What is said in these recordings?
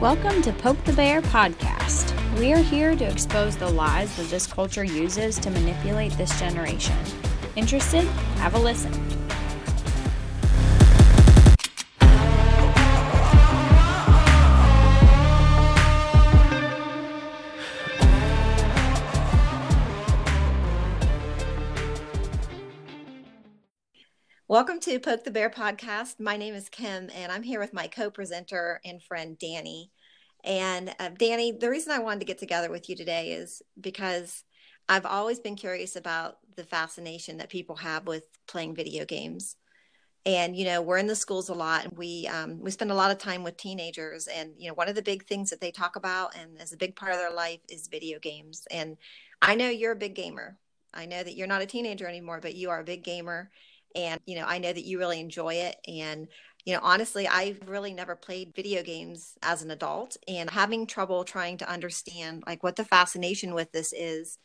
Welcome to Poke the Bear podcast. We are here to expose the lies that this culture uses to manipulate this generation. Interested? Have a listen. Welcome to Poke the Bear podcast. My name is Kim, and I'm here with my co presenter and friend, Danny. And uh, Danny, the reason I wanted to get together with you today is because I've always been curious about the fascination that people have with playing video games. And you know, we're in the schools a lot, and we um, we spend a lot of time with teenagers. And you know, one of the big things that they talk about, and as a big part of their life, is video games. And I know you're a big gamer. I know that you're not a teenager anymore, but you are a big gamer and, you know, I know that you really enjoy it. And, you know, honestly, I've really never played video games as an adult and having trouble trying to understand like what the fascination with this is.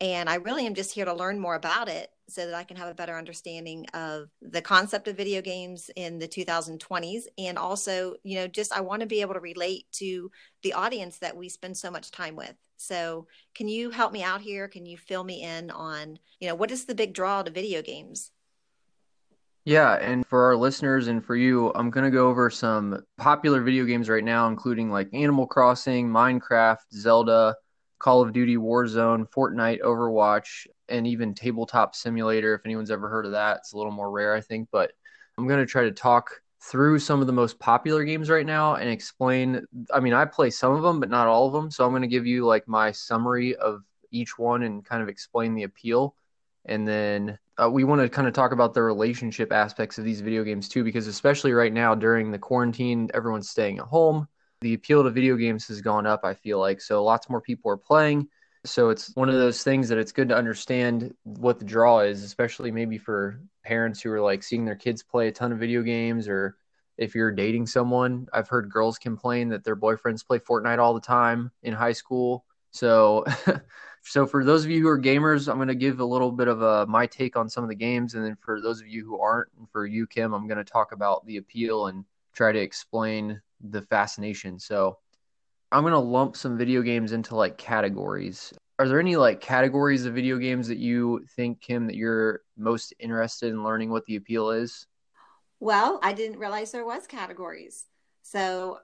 And I really am just here to learn more about it so that I can have a better understanding of the concept of video games in the 2020s. And also, you know, just I want to be able to relate to the audience that we spend so much time with. So, can you help me out here? Can you fill me in on, you know, what is the big draw to video games? Yeah, and for our listeners and for you, I'm going to go over some popular video games right now, including like Animal Crossing, Minecraft, Zelda, Call of Duty Warzone, Fortnite, Overwatch, and even Tabletop Simulator. If anyone's ever heard of that, it's a little more rare, I think. But I'm going to try to talk through some of the most popular games right now and explain. I mean, I play some of them, but not all of them. So I'm going to give you like my summary of each one and kind of explain the appeal. And then uh, we want to kind of talk about the relationship aspects of these video games too, because especially right now during the quarantine, everyone's staying at home. The appeal to video games has gone up, I feel like. So lots more people are playing. So it's one of those things that it's good to understand what the draw is, especially maybe for parents who are like seeing their kids play a ton of video games or if you're dating someone. I've heard girls complain that their boyfriends play Fortnite all the time in high school. So so for those of you who are gamers, I'm going to give a little bit of a, uh, my take on some of the games, and then for those of you who aren't, and for you, Kim, I'm going to talk about the appeal and try to explain the fascination. So I'm going to lump some video games into like categories. Are there any like categories of video games that you think, Kim, that you're most interested in learning what the appeal is? Well, I didn't realize there was categories. So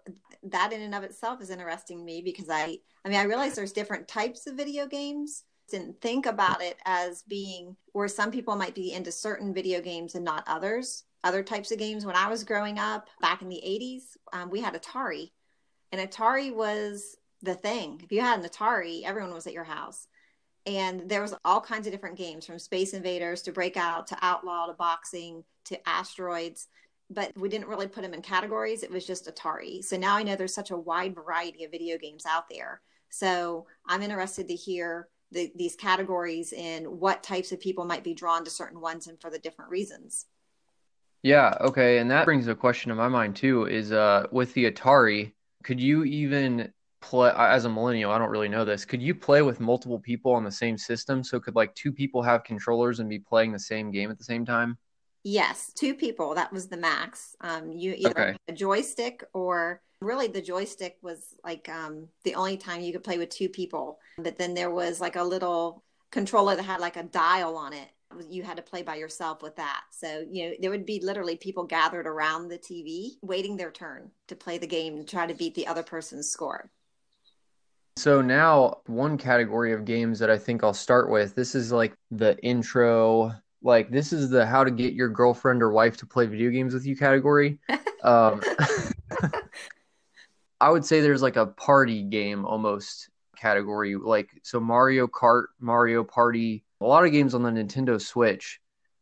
that in and of itself is interesting me because I I mean I realize there's different types of video games. Didn't think about it as being where some people might be into certain video games and not others. Other types of games. When I was growing up back in the 80s, um, we had Atari, and Atari was the thing. If you had an Atari, everyone was at your house. And there was all kinds of different games from Space Invaders to Breakout to Outlaw to boxing to asteroids but we didn't really put them in categories. It was just Atari. So now I know there's such a wide variety of video games out there. So I'm interested to hear the, these categories and what types of people might be drawn to certain ones and for the different reasons. Yeah, okay, and that brings a question to my mind too is uh with the Atari, could you even play as a millennial, I don't really know this. Could you play with multiple people on the same system? So could like two people have controllers and be playing the same game at the same time? Yes, two people. That was the max. Um, you either okay. a joystick or really the joystick was like um, the only time you could play with two people. But then there was like a little controller that had like a dial on it. You had to play by yourself with that. So, you know, there would be literally people gathered around the TV waiting their turn to play the game and try to beat the other person's score. So now one category of games that I think I'll start with, this is like the intro like this is the how to get your girlfriend or wife to play video games with you category. Um, I would say there's like a party game almost category. Like so Mario Kart, Mario Party, a lot of games on the Nintendo Switch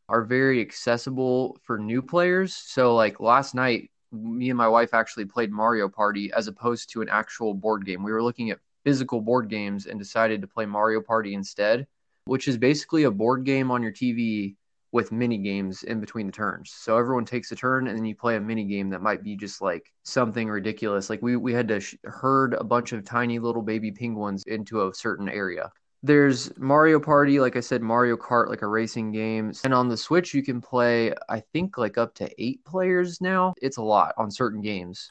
are very accessible for new players. So like last night me and my wife actually played Mario Party as opposed to an actual board game. We were looking at physical board games and decided to play Mario Party instead which is basically a board game on your TV with mini games in between the turns. So everyone takes a turn and then you play a mini game that might be just like something ridiculous. Like we we had to sh- herd a bunch of tiny little baby penguins into a certain area. There's Mario Party, like I said, Mario Kart, like a racing game. And on the Switch, you can play, I think, like up to eight players now. It's a lot on certain games.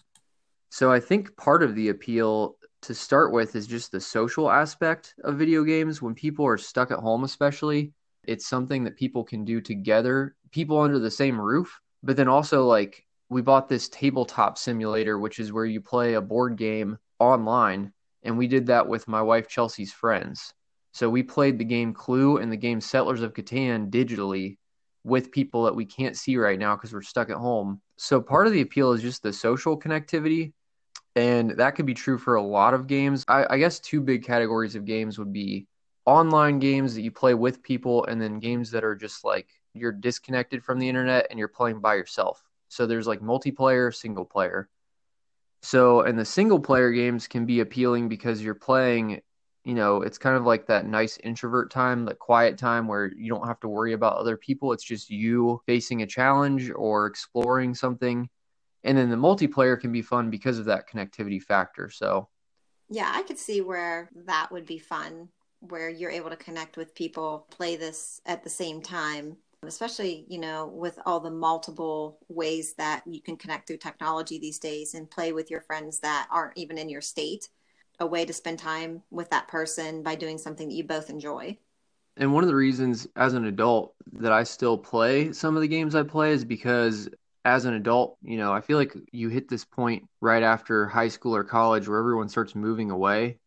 So I think part of the appeal to start with is just the social aspect of video games. When people are stuck at home, especially, it's something that people can do together, people under the same roof. But then also, like, we bought this tabletop simulator, which is where you play a board game online. And we did that with my wife Chelsea's friends. So we played the game Clue and the game Settlers of Catan digitally with people that we can't see right now because we're stuck at home. So part of the appeal is just the social connectivity. And that could be true for a lot of games. I, I guess two big categories of games would be online games that you play with people, and then games that are just like you're disconnected from the internet and you're playing by yourself. So there's like multiplayer, single player. So, and the single player games can be appealing because you're playing you know, it's kind of like that nice introvert time, that quiet time where you don't have to worry about other people. It's just you facing a challenge or exploring something. And then the multiplayer can be fun because of that connectivity factor. So, yeah, I could see where that would be fun, where you're able to connect with people, play this at the same time especially you know with all the multiple ways that you can connect through technology these days and play with your friends that aren't even in your state a way to spend time with that person by doing something that you both enjoy. And one of the reasons as an adult that I still play some of the games I play is because as an adult, you know, I feel like you hit this point right after high school or college where everyone starts moving away.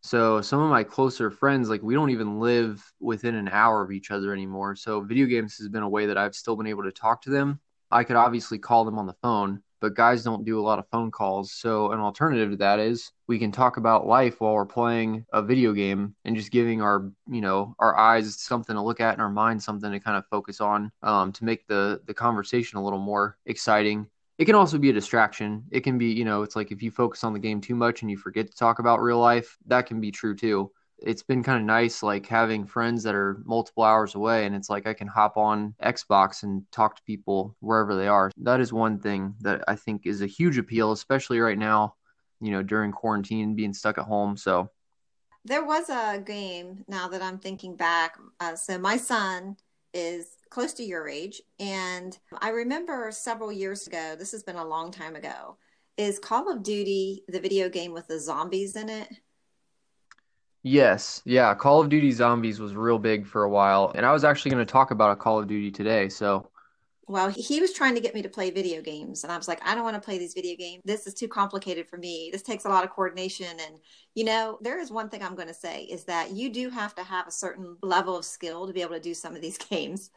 So some of my closer friends, like we don't even live within an hour of each other anymore. So video games has been a way that I've still been able to talk to them. I could obviously call them on the phone, but guys don't do a lot of phone calls. So an alternative to that is we can talk about life while we're playing a video game and just giving our, you know, our eyes something to look at and our mind something to kind of focus on um, to make the the conversation a little more exciting. It can also be a distraction. It can be, you know, it's like if you focus on the game too much and you forget to talk about real life, that can be true too it's been kind of nice like having friends that are multiple hours away and it's like I can hop on Xbox and talk to people wherever they are. That is one thing that I think is a huge appeal especially right now, you know, during quarantine being stuck at home. So there was a game now that I'm thinking back. Uh, so my son is close to your age and I remember several years ago, this has been a long time ago, is Call of Duty the video game with the zombies in it? Yes, yeah, Call of Duty Zombies was real big for a while, and I was actually going to talk about a Call of Duty today. So, well, he was trying to get me to play video games, and I was like, I don't want to play these video games. This is too complicated for me. This takes a lot of coordination, and you know, there is one thing I'm going to say is that you do have to have a certain level of skill to be able to do some of these games,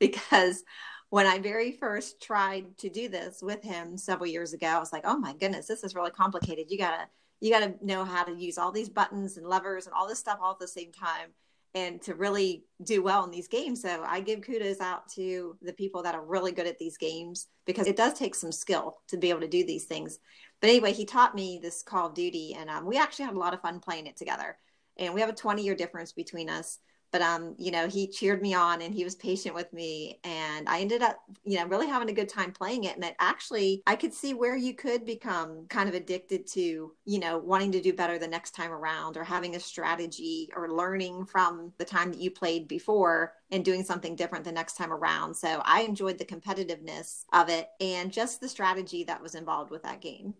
because when I very first tried to do this with him several years ago, I was like, oh my goodness, this is really complicated. You got to you got to know how to use all these buttons and levers and all this stuff all at the same time and to really do well in these games. So I give kudos out to the people that are really good at these games because it does take some skill to be able to do these things. But anyway, he taught me this Call of Duty, and um, we actually had a lot of fun playing it together. And we have a 20 year difference between us but um you know he cheered me on and he was patient with me and i ended up you know really having a good time playing it and it actually i could see where you could become kind of addicted to you know wanting to do better the next time around or having a strategy or learning from the time that you played before and doing something different the next time around. So i enjoyed the competitiveness of it and just the strategy that was involved with that game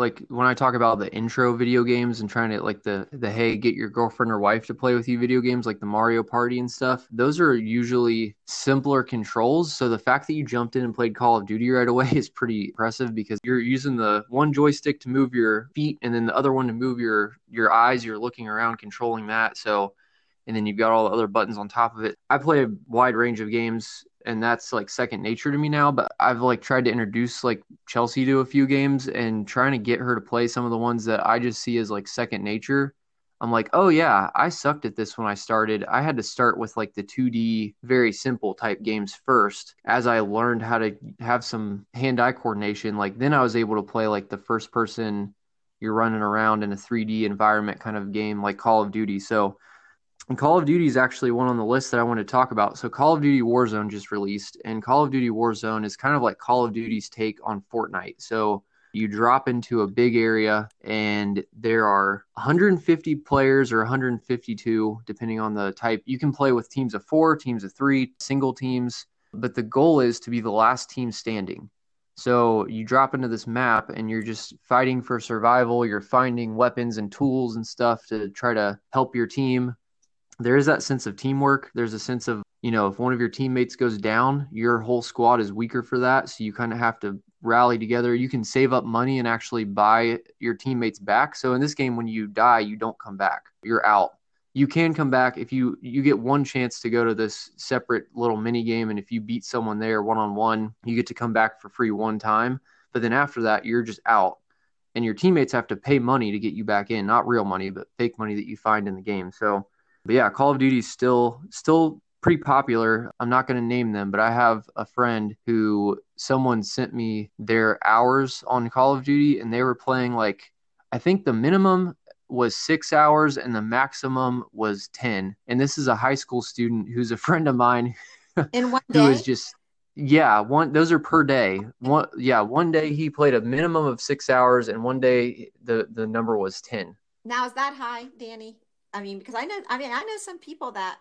like when I talk about the intro video games and trying to like the the hey get your girlfriend or wife to play with you video games like the Mario Party and stuff, those are usually simpler controls. So the fact that you jumped in and played Call of Duty right away is pretty impressive because you're using the one joystick to move your feet and then the other one to move your your eyes. You're looking around controlling that. So and then you've got all the other buttons on top of it. I play a wide range of games and that's like second nature to me now but i've like tried to introduce like chelsea to a few games and trying to get her to play some of the ones that i just see as like second nature i'm like oh yeah i sucked at this when i started. I had to start with like the 2d very simple type games first as i learned how to have some hand-eye coordination like then i was able to play like the first person you're running around in a 3d environment kind of game like call of duty. So And Call of Duty is actually one on the list that I want to talk about. So Call of Duty Warzone just released, and Call of Duty Warzone is kind of like Call of Duty's take on Fortnite. So you drop into a big area and there are 150 players or 152 depending on the type you can play with teams of four teams of three single teams but the goal is to be the last team standing so you drop into this map and you're just fighting for survival you're finding weapons and tools and stuff to try to help your team there is that sense of teamwork there's a sense of you know if one of your teammates goes down your whole squad is weaker for that so you kind of have to rally together. You can save up money and actually buy your teammates back. So in this game, when you die, you don't come back. You're out. You can come back if you you get one chance to go to this separate little mini game, and if you beat someone there one on one, you get to come back for free one time. But then after that, you're just out, and your teammates have to pay money to get you back in, not real money, but fake money that you find in the game. So, but yeah, Call of Duty still still pretty popular. I'm not going to name them, but I have a friend who someone sent me their hours on Call of Duty and they were playing like, I think the minimum was six hours and the maximum was 10. And this is a high school student who's a friend of mine in one day. who is just, yeah, one, those are per day. One, yeah, one day he played a minimum of six hours and one day the, the number was 10. Now, is that high, Danny? I mean, because I know, I mean, I know some people that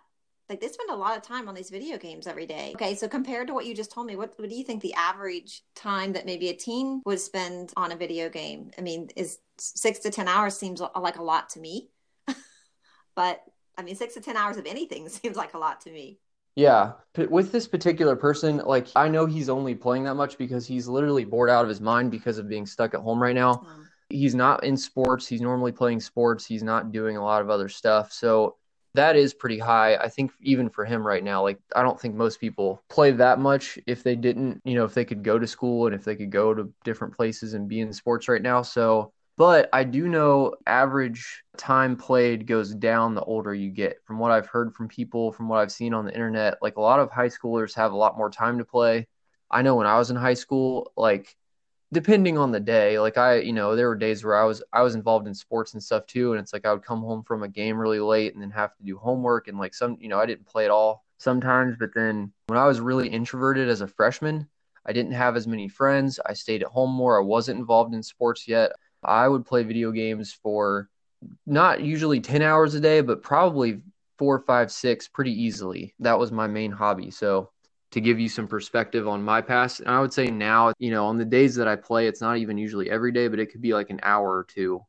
like they spend a lot of time on these video games every day. Okay, so compared to what you just told me, what, what do you think the average time that maybe a teen would spend on a video game? I mean, is six to 10 hours seems like a lot to me. but I mean, six to 10 hours of anything seems like a lot to me. Yeah, with this particular person, like I know he's only playing that much because he's literally bored out of his mind because of being stuck at home right now. Mm. He's not in sports. He's normally playing sports. He's not doing a lot of other stuff. So that is pretty high. I think even for him right now, like I don't think most people play that much if they didn't, you know, if they could go to school and if they could go to different places and be in sports right now. So, but I do know average time played goes down the older you get. From what I've heard from people, from what I've seen on the internet, like a lot of high schoolers have a lot more time to play. I know when I was in high school, like depending on the day like i you know there were days where i was i was involved in sports and stuff too and it's like i would come home from a game really late and then have to do homework and like some you know i didn't play at all sometimes but then when i was really introverted as a freshman i didn't have as many friends i stayed at home more i wasn't involved in sports yet. I would play video games for not usually 10 hours a day but probably four five six pretty easily. That was my main hobby so to give you some perspective on my past. And I would say now, you know, on the days that I play, it's not even usually every day, but it could be like an hour or two.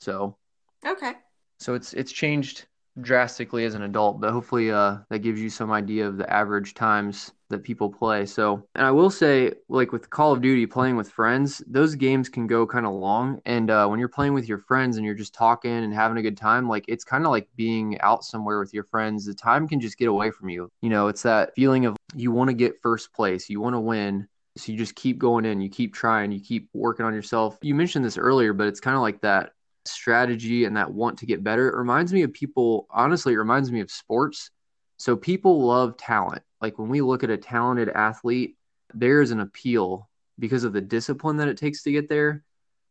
So, okay. So it's it's changed drastically as an adult, but hopefully uh, that gives you some idea of the average times that people play. So, and I will say, like with Call of Duty, playing with friends, those games can go kind of long. And uh, when you're playing with your friends and you're just talking and having a good time, like it's kind of like being out somewhere with your friends. The time can just get away from you. You know, it's that feeling of you want to get first place, you want to win. So you just keep going in, you keep trying, you keep working on yourself. You mentioned this earlier, but it's kind of like that strategy and that want to get better. It reminds me of people, honestly, it reminds me of sports. So people love talent. Like when we look at a talented athlete, there is an appeal because of the discipline that it takes to get there.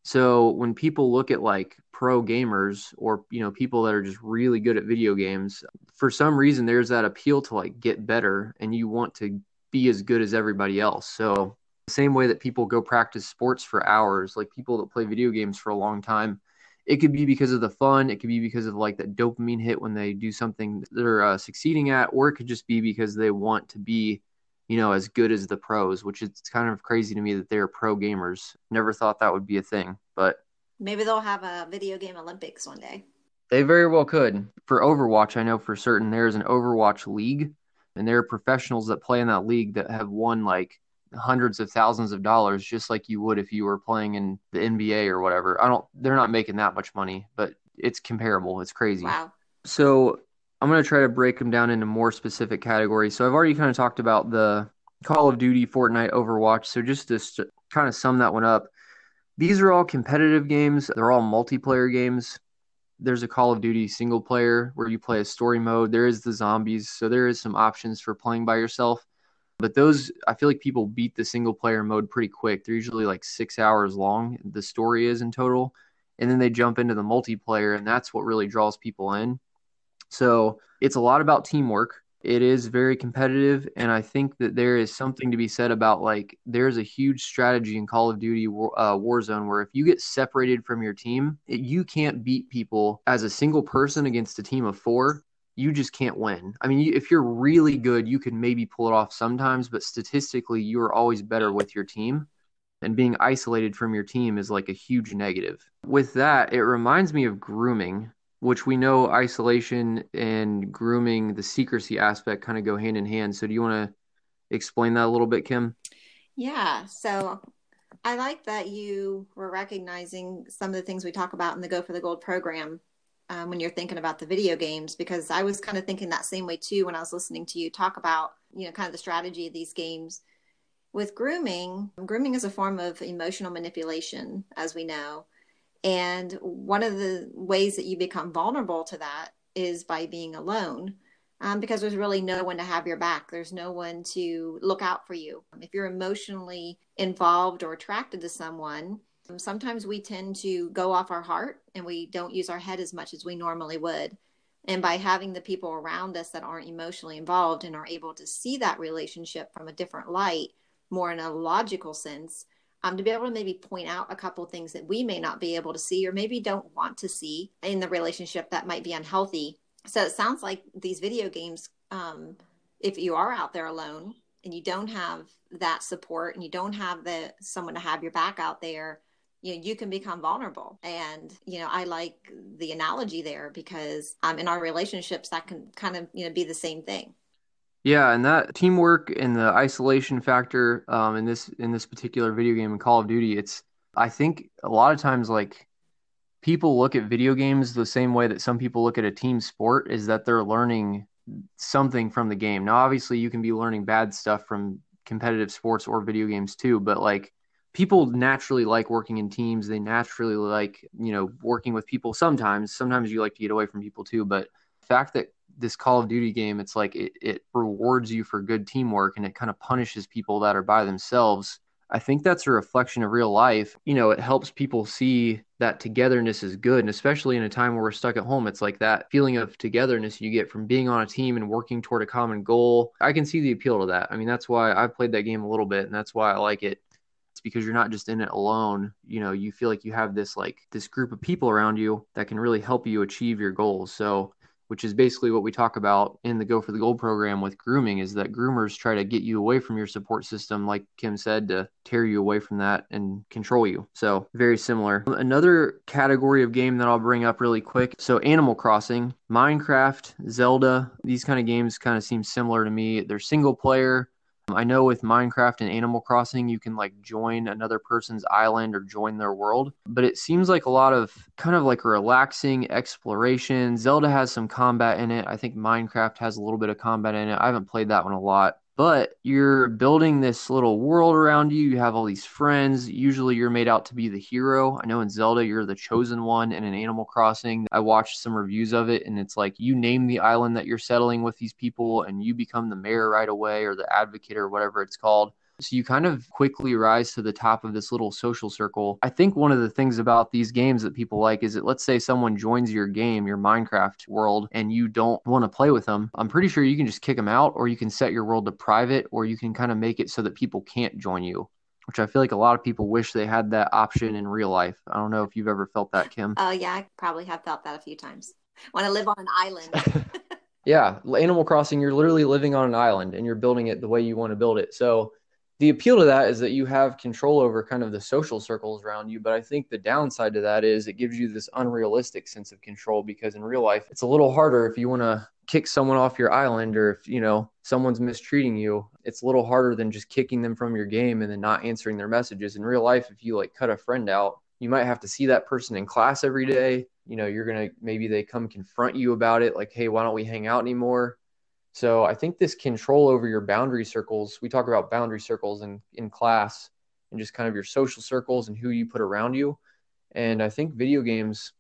So when people look at like pro gamers or you know people that are just really good at video games, for some reason there's that appeal to like get better and you want to be as good as everybody else. So the same way that people go practice sports for hours, like people that play video games for a long time, it could be because of the fun. It could be because of like that dopamine hit when they do something they're uh, succeeding at, or it could just be because they want to be, you know, as good as the pros, which is kind of crazy to me that they're pro gamers. Never thought that would be a thing, but maybe they'll have a video game Olympics one day. They very well could. For Overwatch, I know for certain there's an Overwatch league, and there are professionals that play in that league that have won like hundreds of thousands of dollars just like you would if you were playing in the NBA or whatever. I don't they're not making that much money, but it's comparable. It's crazy. Wow. So I'm going to try to break them down into more specific categories. So I've already kind of talked about the Call of Duty, Fortnite, Overwatch. So just to kind of sum that one up, these are all competitive games. They're all multiplayer games. There's a Call of Duty single player where you play a story mode. There is the zombies. So there is some options for playing by yourself. But those, I feel like people beat the single player mode pretty quick. They're usually like six hours long, the story is in total. And then they jump into the multiplayer, and that's what really draws people in. So it's a lot about teamwork. It is very competitive, and I think that there is something to be said about like there's a huge strategy in Call of Duty uh, Warzone where if you get separated from your team, it, you can't beat people as a single person against a team of four. You just can't win. I mean, if you're really good, you can maybe pull it off sometimes, but statistically, you are always better with your team and being isolated from your team is like a huge negative. With that, it reminds me of grooming, which we know isolation and grooming, the secrecy aspect kind of go hand in hand. So, do you want to explain that a little bit, Kim? Yeah. So, I like that you were recognizing some of the things we talk about in the Go for the Gold program um, when you're thinking about the video games, because I was kind of thinking that same way too when I was listening to you talk about, you know, kind of the strategy of these games with grooming, grooming is a form of emotional manipulation, as we know. And one of the ways that you become vulnerable to that is by being alone. Um, because there's really no one to have your back. There's no one to look out for you. If you're emotionally involved or attracted to someone, sometimes we tend to go off our heart and we don't use our head as much as we normally would. And by having the people around us that aren't emotionally involved and are able to see that relationship from a different light, more in a logical sense, um, to be able to maybe point out a couple things that we may not be able to see or maybe don't want to see in the relationship that might be unhealthy. So it sounds like these video games, um, if you are out there alone and you don't have that support and you don't have the someone to have your back out there, you know, you can become vulnerable. And, you know, I like the analogy there because um, in our relationships, that can kind of, you know, be the same thing. Yeah, and that teamwork and the isolation factor um, in this in this particular video game in Call of Duty, it's I think a lot of times like people look at video games the same way that some people look at a team sport is that they're learning something from the game. Now, obviously, you can be learning bad stuff from competitive sports or video games too, but like people naturally like working in teams. They naturally like, you know, working with people sometimes. Sometimes you like to get away from people too, but the fact that this Call of Duty game, it's like it, it rewards you for good teamwork and it kind of punishes people that are by themselves. I think that's a reflection of real life. You know, it helps people see that togetherness is good. And especially in a time where we're stuck at home, it's like that feeling of togetherness you get from being on a team and working toward a common goal. I can see the appeal to that. I mean, that's why I've played that game a little bit and that's why I like it. It's because you're not just in it alone. You know, you feel like you have this like this group of people around you that can really help you achieve your goals. So which is basically what we talk about in the Go for the Gold program with grooming, is that groomers try to get you away from your support system, like Kim said, to tear you away from that and control you. So, very similar. Another category of game that I'll bring up really quick. So, Animal Crossing, Minecraft, Zelda, these kind of games kind of seem similar to me. They're single player, Um, I know with Minecraft and Animal Crossing, you can like join another person's island or join their world, but it seems like a lot of kind of like relaxing exploration. Zelda has some combat in it. I think Minecraft has a little bit of combat in it. I haven't played that one a lot, but you're building this little world around you. You have all these friends. Usually you're made out to be the hero. I know in Zelda, you're the chosen one. And in Animal Crossing, I watched some reviews of it, and it's like you name the island that you're settling with these people, and you become the mayor right away or the advocate or whatever it's called. So you kind of quickly rise to the top of this little social circle. I think one of the things about these games that people like is that let's say someone joins your game, your Minecraft world, and you don't want to play with them. I'm pretty sure you can just kick them out, or you can set your world to private, or you can kind of make it so that people can't join you which I feel like a lot of people wish they had that option in real life. I don't know if you've ever felt that, Kim. Oh, yeah, I probably have felt that a few times. Want to live on an island. yeah, Animal Crossing, you're literally living on an island and you're building it the way you want to build it. So the appeal to that is that you have control over kind of the social circles around you. But I think the downside to that is it gives you this unrealistic sense of control because in real life, it's a little harder if you want to kick someone off your island or if, you know, someone's mistreating you. It's a little harder than just kicking them from your game and then not answering their messages. In real life, if you like cut a friend out, you might have to see that person in class every day. You know, you're to maybe they come confront you about it, like, hey, why don't we hang out anymore? So I think this control over your boundary circles, we talk about boundary circles in, in class and just kind of your social circles and who you put around you. And I think video games,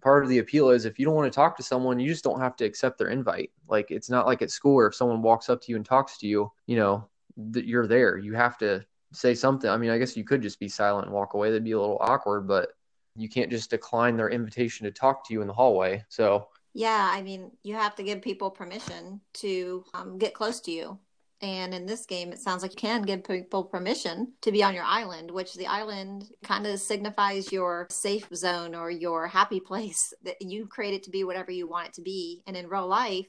part of the appeal is if you don't want to talk to someone, you just don't have to accept their invite. Like it's not like at school where if someone walks up to you and talks to you, you know, that you're there. You have to say something. I mean, I guess you could just be silent and walk away. That'd be a little awkward, but you can't just decline their invitation to talk to you in the hallway. So Yeah, I mean, you have to give people permission to um, get close to you. And in this game, it sounds like you can give people permission to be on your island, which the island kind of signifies your safe zone or your happy place that you create it to be whatever you want it to be. And in real life,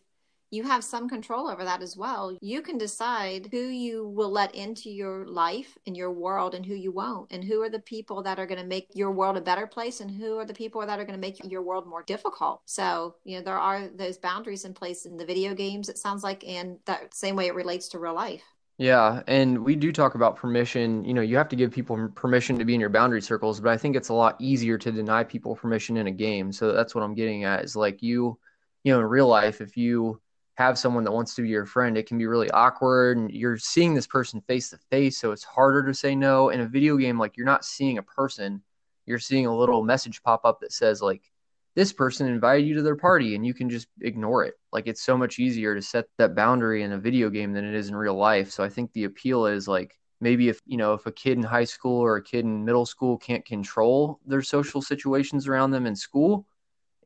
you have some control over that as well. You can decide who you will let into your life and your world and who you won't, and who are the people that are going to make your world a better place, and who are the people that are going to make your world more difficult. So, you know, there are those boundaries in place in the video games, it sounds like, and that same way it relates to real life. Yeah, and we do talk about permission. You know, you have to give people permission to be in your boundary circles, but I think it's a lot easier to deny people permission in a game. So that's what I'm getting at is like you, you know, in real life, if you have someone that wants to be your friend, it can be really awkward and you're seeing this person face to face. So it's harder to say no. In a video game, like you're not seeing a person, you're seeing a little message pop up that says, like, this person invited you to their party and you can just ignore it. Like it's so much easier to set that boundary in a video game than it is in real life. So I think the appeal is like maybe if, you know, if a kid in high school or a kid in middle school can't control their social situations around them in school,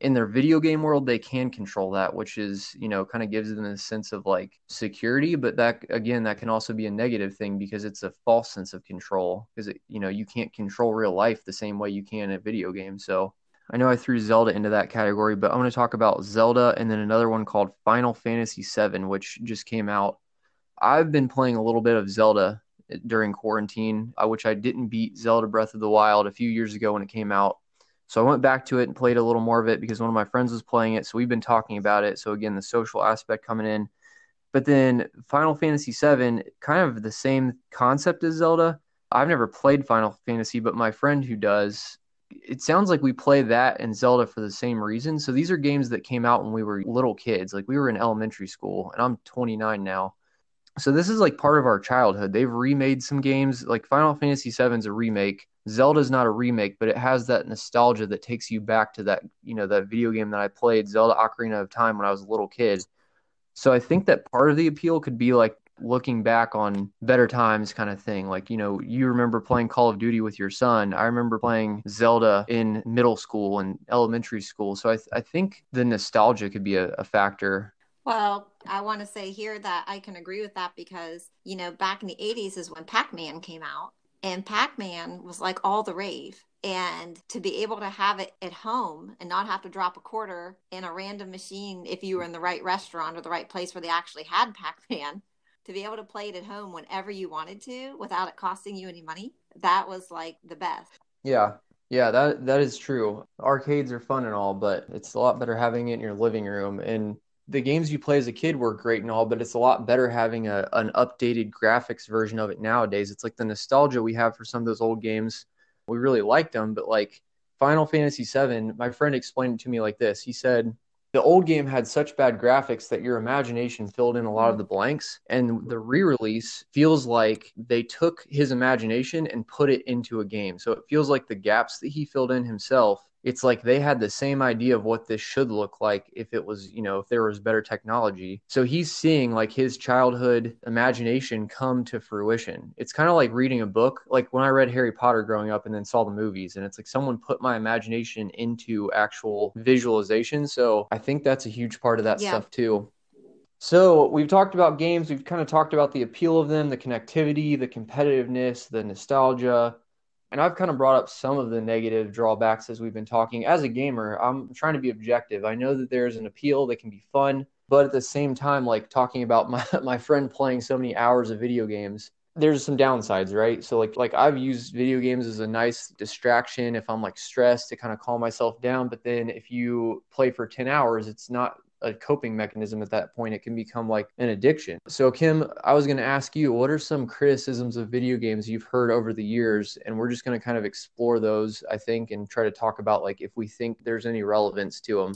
in their video game world they can control that which is you know kind of gives them a sense of like security but that again that can also be a negative thing because it's a false sense of control because you know you can't control real life the same way you can a video game. So i know i threw zelda into that category but i want to talk about zelda and then another one called final fantasy 7 which just came out. I've been playing a little bit of zelda during quarantine uh, which i didn't beat zelda breath of the wild a few years ago when it came out so I went back to it and played a little more of it because one of my friends was playing it. So we've been talking about it. So again, the social aspect coming in. But then Final Fantasy VII, kind of the same concept as Zelda. I've never played Final Fantasy, but my friend who does, it sounds like we play that and Zelda for the same reason. So these are games that came out when we were little kids. Like we were in elementary school, and I'm 29 now. So this is like part of our childhood. They've remade some games. Like Final Fantasy VII is a remake Zelda's not a remake, but it has that nostalgia that takes you back to that, you know, that video game that I played, Zelda Ocarina of Time when I was a little kid. So I think that part of the appeal could be like looking back on better times kind of thing. Like, you know, you remember playing Call of Duty with your son. I remember playing Zelda in middle school and elementary school. So I, th- I think the nostalgia could be a, a factor. Well, I want to say here that I can agree with that because, you know, back in the 80s is when Pac Man came out and pac-man was like all the rave. And to be able to have it at home and not have to drop a quarter in a random machine if you were in the right restaurant or the right place where they actually had pac-man to be able to play it at home whenever you wanted to without it costing you any money that was like the best. Yeah. Yeah that that is true. Arcades are fun and all but it's a lot better having it in your living room. And the games you play as a kid were great and all, but it's a lot better having a, an updated graphics version of it nowadays. It's like the nostalgia we have for some of those old games. We really liked them, but like Final Fantasy VII, my friend explained it to me like this. He said, the old game had such bad graphics that your imagination filled in a lot of the blanks and the re-release feels like they took his imagination and put it into a game so it feels like the gaps that he filled in himself it's like they had the same idea of what this should look like if it was, you know, if there was better technology. So he's seeing like his childhood imagination come to fruition. It's kind of like reading a book. Like when I read Harry Potter growing up and then saw the movies, and it's like someone put my imagination into actual visualization. So I think that's a huge part of that yeah. stuff too. So we've talked about games. We've kind of talked about the appeal of them, the connectivity, the competitiveness, the nostalgia and I've kind of brought up some of the negative drawbacks as we've been talking. As a gamer, I'm trying to be objective. I know that there's an appeal that can be fun, but at the same time, like talking about my, my friend playing so many hours of video games, there's some downsides, right? So like like I've used video games as a nice distraction if I'm like stressed to kind of calm myself down. But then if you play for 10 hours, it's not a coping mechanism at that point. It can become like an addiction. So, Kim, I was going to ask you, what are some criticisms of video games you've heard over the years? And we're just going to kind of explore those, I think, and try to talk about like if we think there's any relevance to them.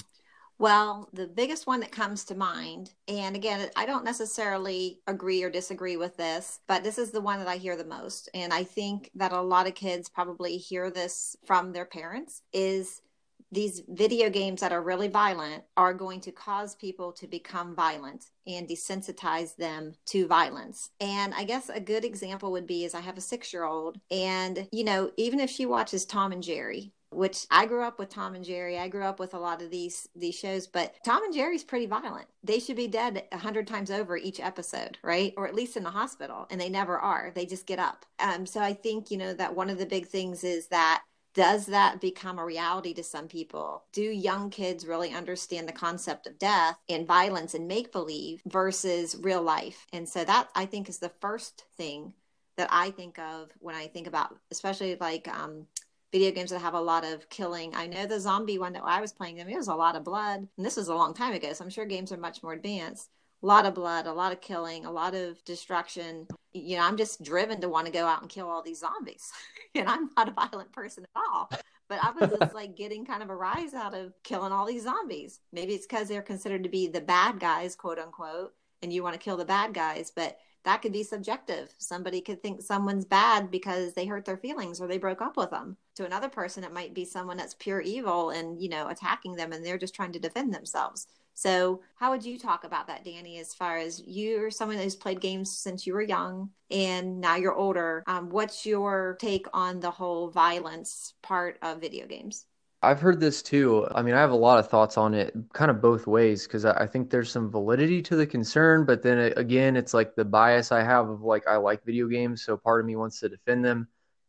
Well, the biggest one that comes to mind, and again, I don't necessarily agree or disagree with this, but this is the one that I hear the most. And I think that a lot of kids probably hear this from their parents is these video games that are really violent are going to cause people to become violent and desensitize them to violence. And I guess a good example would be is I have a 6-year-old and you know, even if she watches Tom and Jerry, which I grew up with Tom and Jerry. I grew up with a lot of these these shows, but Tom and Jerry's pretty violent. They should be dead a hundred times over each episode, right? Or at least in the hospital, and they never are. They just get up. Um, so I think you know that one of the big things is that does that become a reality to some people? Do young kids really understand the concept of death and violence and make believe versus real life? And so that I think is the first thing that I think of when I think about, especially like um, video games that have a lot of killing. I know the zombie one that I was playing, I mean, it was a lot of blood, and this was a long time ago, so I'm sure games are much more advanced. A lot of blood, a lot of killing, a lot of destruction. You know, I'm just driven to want to go out and kill all these zombies, and I'm not a violent person at all. But I was just like getting kind of a rise out of killing all these zombies. Maybe it's because they're considered to be the bad guys, quote unquote, and you want to kill the bad guys. But that could be subjective. Somebody could think someone's bad because they hurt their feelings or they broke up with them. To another person, it might be someone that's pure evil and, you know, attacking them and they're just trying to defend themselves. So, how would you talk about that, Danny, as far as you're someone who's played games since you were young and now you're older? Um, what's your take on the whole violence part of video games? I've heard this too. I mean, I have a lot of thoughts on it, kind of both ways, because I think there's some validity to the concern, but then again, it's like the bias I have of like I like video games, so part of me wants to defend them.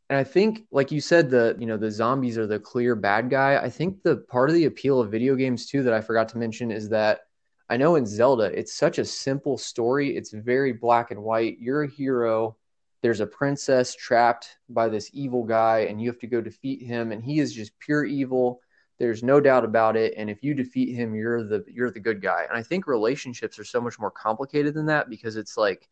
And I think, like you said, the you know the zombies are the clear bad guy. I think the part of the appeal of video games too that I forgot to mention is that I know in Zelda it's such a simple story. It's very black and white. You're a hero there's a princess trapped by this evil guy and you have to go defeat him and he is just pure evil there's no doubt about it and if you defeat him you're the you're the good guy and i think relationships are so much more complicated than that because it's like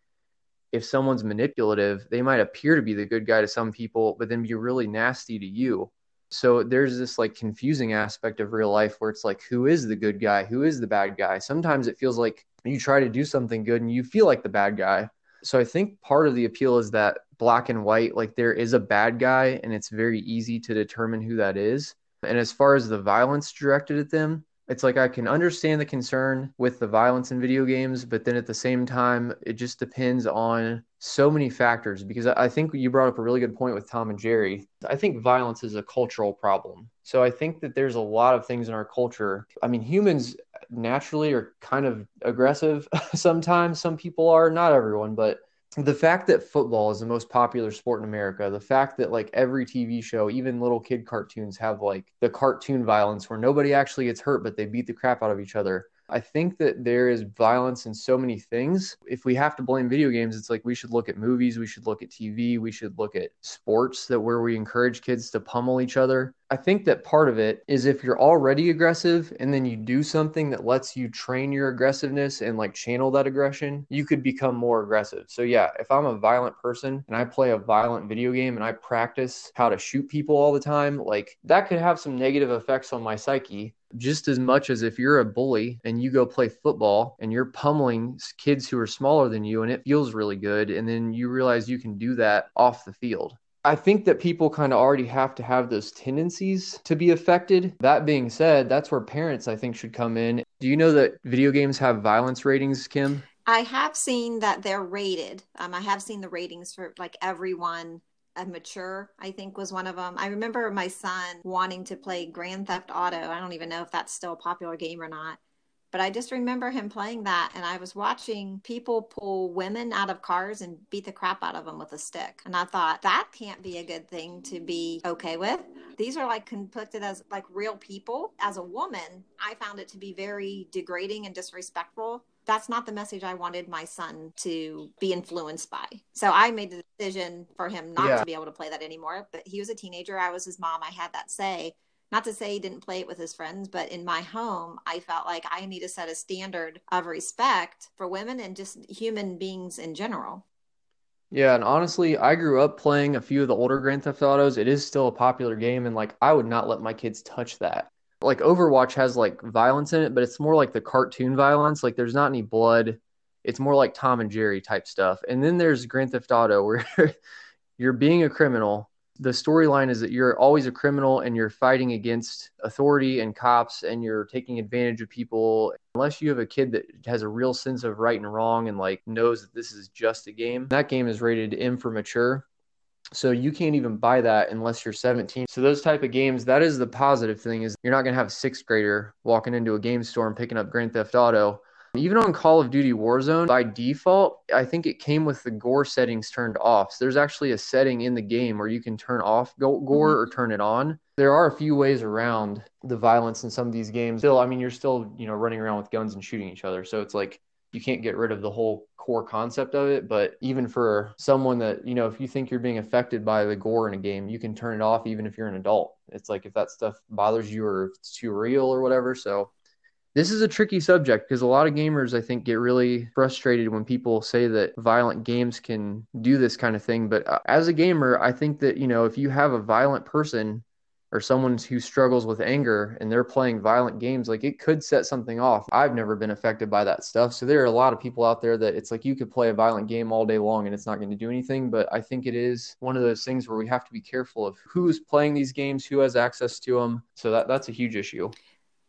if someone's manipulative they might appear to be the good guy to some people but then be really nasty to you. So there's this like confusing aspect of real life where it's like who is the good guy? Who is the bad guy? Sometimes it feels like you try to do something good and you feel like the bad guy. So I think part of the appeal is that black and white, like there is a bad guy and it's very easy to determine who that is. And as far as the violence directed at them, it's like I can understand the concern with the violence in video games, but then at the same time, it just depends on so many factors. Because I think you brought up a really good point with Tom and Jerry. I think violence is a cultural problem. So I think that there's a lot of things in our culture. I mean, humans naturally are kind of aggressive sometimes. Some people are, not everyone, but the fact that football is the most popular sport in America, the fact that like every TV show, even little kid cartoons have like the cartoon violence where nobody actually gets hurt, but they beat the crap out of each other. I think that there is violence in so many things. If we have to blame video games, it's like we should look at movies, we should look at TV, we should look at sports that where we encourage kids to pummel each other. I think that part of it is if you're already aggressive and then you do something that lets you train your aggressiveness and like channel that aggression, you could become more aggressive. So, yeah, if I'm a violent person and I play a violent video game and I practice how to shoot people all the time, like that could have some negative effects on my psyche just as much as if you're a bully and you go play football and you're pummeling kids who are smaller than you and it feels really good and then you realize you can do that off the field I think that people kind of already have to have those tendencies to be affected. That being said, that's where parents, I think, should come in. Do you know that video games have violence ratings, Kim? I have seen that they're rated. Um, I have seen the ratings for like everyone. A mature, I think, was one of them. I remember my son wanting to play Grand Theft Auto. I don't even know if that's still a popular game or not. But I just remember him playing that, and I was watching people pull women out of cars and beat the crap out of them with a stick. And I thought, that can't be a good thing to be okay with. These are like conflicted as like real people. As a woman, I found it to be very degrading and disrespectful that's not the message I wanted my son to be influenced by. So I made the decision for him not yeah. to be able to play that anymore. But he was a teenager. I was his mom. I had that say not to say he didn't play it with his friends, but in my home, I felt like I need to set a standard of respect for women and just human beings in general. Yeah, and honestly, I grew up playing a few of the older Grand Theft Autos. It is still a popular game, and like I would not let my kids touch that. Like Overwatch has like violence in it, but it's more like the cartoon violence. Like there's not any blood. It's more like Tom and Jerry type stuff. And then there's Grand Theft Auto where you're being a criminal the storyline is that you're always a criminal and you're fighting against authority and cops and you're taking advantage of people unless you have a kid that has a real sense of right and wrong and like knows that this is just a game that game is rated m for mature So you can't even buy that unless you're 17. So those type of games, that is the positive thing is you're not going to have a sixth grader walking into a game store and picking up Grand Theft Auto. Even on Call of Duty Warzone, by default, I think it came with the gore settings turned off. So there's actually a setting in the game where you can turn off gore mm-hmm. or turn it on. There are a few ways around the violence in some of these games. Still, I mean, you're still, you know, running around with guns and shooting each other. So it's like you can't get rid of the whole core concept of it. But even for someone that, you know, if you think you're being affected by the gore in a game, you can turn it off even if you're an adult. It's like if that stuff bothers you or if it's too real or whatever. So this is a tricky subject because a lot of gamers, I think, get really frustrated when people say that violent games can do this kind of thing. But uh, as a gamer, I think that, you know, if you have a violent person or someone who struggles with anger and they're playing violent games, like it could set something off. I've never been affected by that stuff. So there are a lot of people out there that it's like you could play a violent game all day long and it's not going to do anything. But I think it is one of those things where we have to be careful of who's playing these games, who has access to them. So that, that's a huge issue.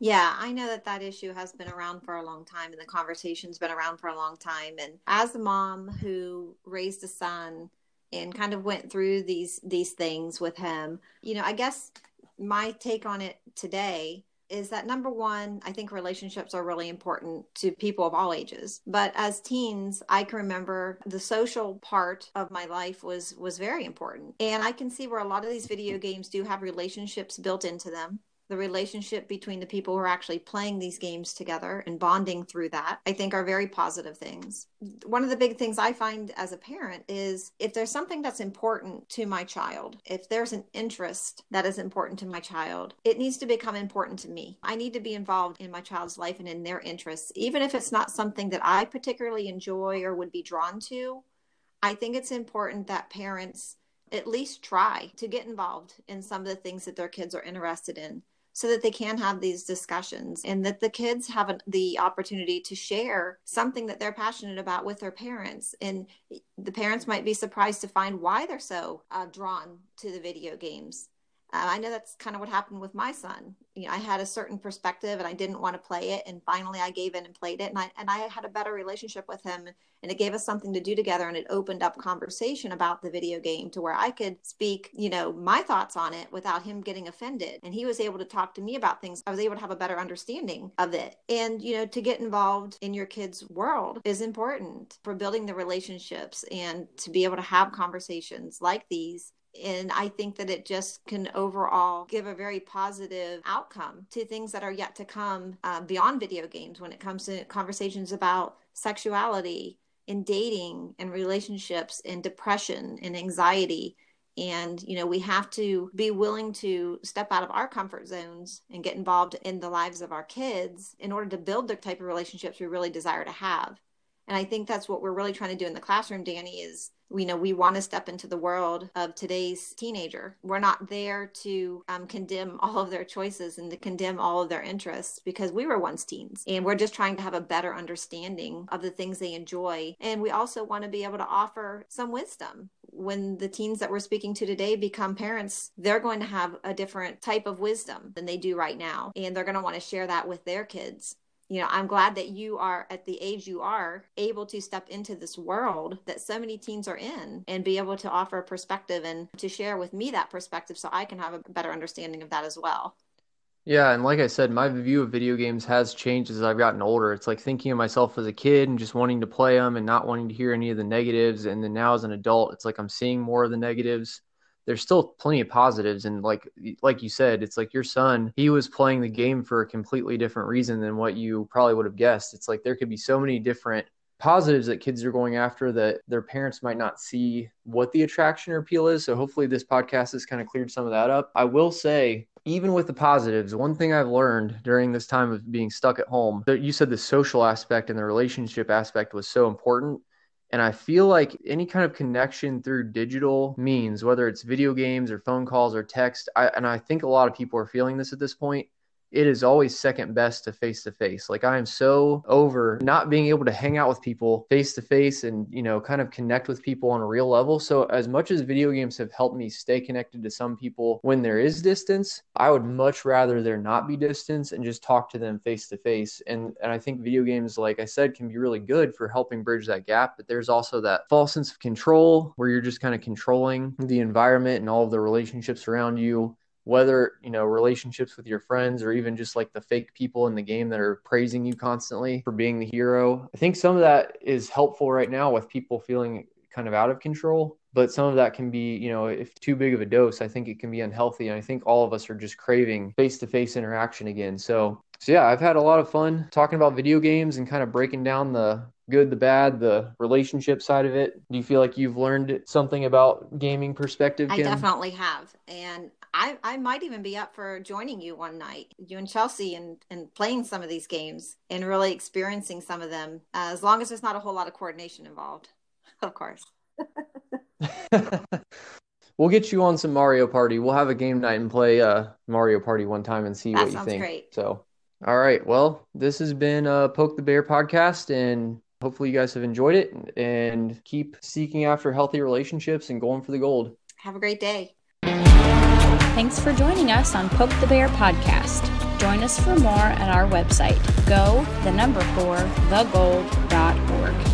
Yeah, I know that that issue has been around for a long time and the conversation's been around for a long time. And as a mom who raised a son, and kind of went through these these things with him you know i guess my take on it today is that number one, I think relationships are really important to people of all ages. But as teens, I can remember the social part of my life was was very important. And I can see where a lot of these video games do have relationships built into them the relationship between the people who are actually playing these games together and bonding through that, I think are very positive things. One of the big things I find as a parent is if there's something that's important to my child, if there's an interest that is important to my child, it needs to become important to me. I need to be involved in my child's life and in their interests, even if it's not something that I particularly enjoy or would be drawn to. I think it's important that parents at least try to get involved in some of the things that their kids are interested in so that they can have these discussions and that the kids have an, the opportunity to share something that they're passionate about with their parents. And the parents might be surprised to find why they're so uh, drawn to the video games. Uh, I know that's kind of what happened with my son. You know, I had a certain perspective and I didn't want to play it, and finally I gave in and played it, and I and I had a better relationship with him, and it gave us something to do together, and it opened up conversation about the video game to where I could speak, you know, my thoughts on it without him getting offended, and he was able to talk to me about things. I was able to have a better understanding of it, and you know, to get involved in your kids' world is important for building the relationships and to be able to have conversations like these and I think that it just can overall give a very positive outcome to things that are yet to come uh, beyond video games when it comes to conversations about sexuality and dating and relationships and depression and anxiety. And you know we have to be willing to step out of our comfort zones and get involved in the lives of our kids in order to build the type of relationships we really desire to have. And i think that's what we're really trying to do in the classroom danny is we know we want to step into the world of today's teenager. We're not there to um, condemn all of their choices and to condemn all of their interests because we were once teens and we're just trying to have a better understanding of the things they enjoy. And we also want to be able to offer some wisdom when the teens that we're speaking to today become parents, they're going to have a different type of wisdom than they do right now. And they're going to want to share that with their kids you know, I'm glad that you are at the age you are able to step into this world that so many teens are in and be able to offer a perspective and to share with me that perspective so I can have a better understanding of that as well. Yeah, and like I said, my view of video games has changed as I've gotten older. It's like thinking of myself as a kid and just wanting to play them and not wanting to hear any of the negatives. And then now as an adult, it's like I'm seeing more of the negatives there's still plenty of positives. And like like you said it's like your son he was playing the game for a completely different reason than what you probably would have guessed. It's like there could be so many different positives that kids are going after that their parents might not see what the attraction or appeal is. So hopefully this podcast has kind of cleared some of that up. I will say even with the positives, one thing I've learned during this time of being stuck at home, that you said the social aspect and the relationship aspect was so important. And I feel like any kind of connection through digital means, whether it's video games or phone calls or text, I, and I think a lot of people are feeling this at this point, it is always second best to face to face. Like I am so over not being able to hang out with people face to face and, you know, kind of connect with people on a real level. So as much as video games have helped me stay connected to some people when there is distance, I would much rather there not be distance and just talk to them face to face. And and I think video games, like I said, can be really good for helping bridge that gap. But there's also that false sense of control where you're just kind of controlling the environment and all of the relationships around you whether you know relationships with your friends or even just like the fake people in the game that are praising you constantly for being the hero. I think some of that is helpful right now with people feeling kind of out of control but some of that can be you know if too big of a dose i think it can be unhealthy and i think all of us are just craving face-to-face interaction again. So so yeah i've had a lot of fun talking about video games and kind of breaking down the good, the bad, the relationship side of it. Do you feel like you've learned something about gaming perspective? Kim? I definitely have. And I, I might even be up for joining you one night, you and Chelsea, and, and playing some of these games and really experiencing some of them, uh, as long as there's not a whole lot of coordination involved, of course. we'll get you on some Mario Party. We'll have a game night and play uh, Mario Party one time and see that what you think. Great. So, all right. Well, this has been a Poke the Bear podcast, and hopefully you guys have enjoyed it and keep seeking after healthy relationships and going for the gold. Have a great day. Thanks for joining us on Poke the Bear podcast. Join us for more at our website, go the number four, thegold.org.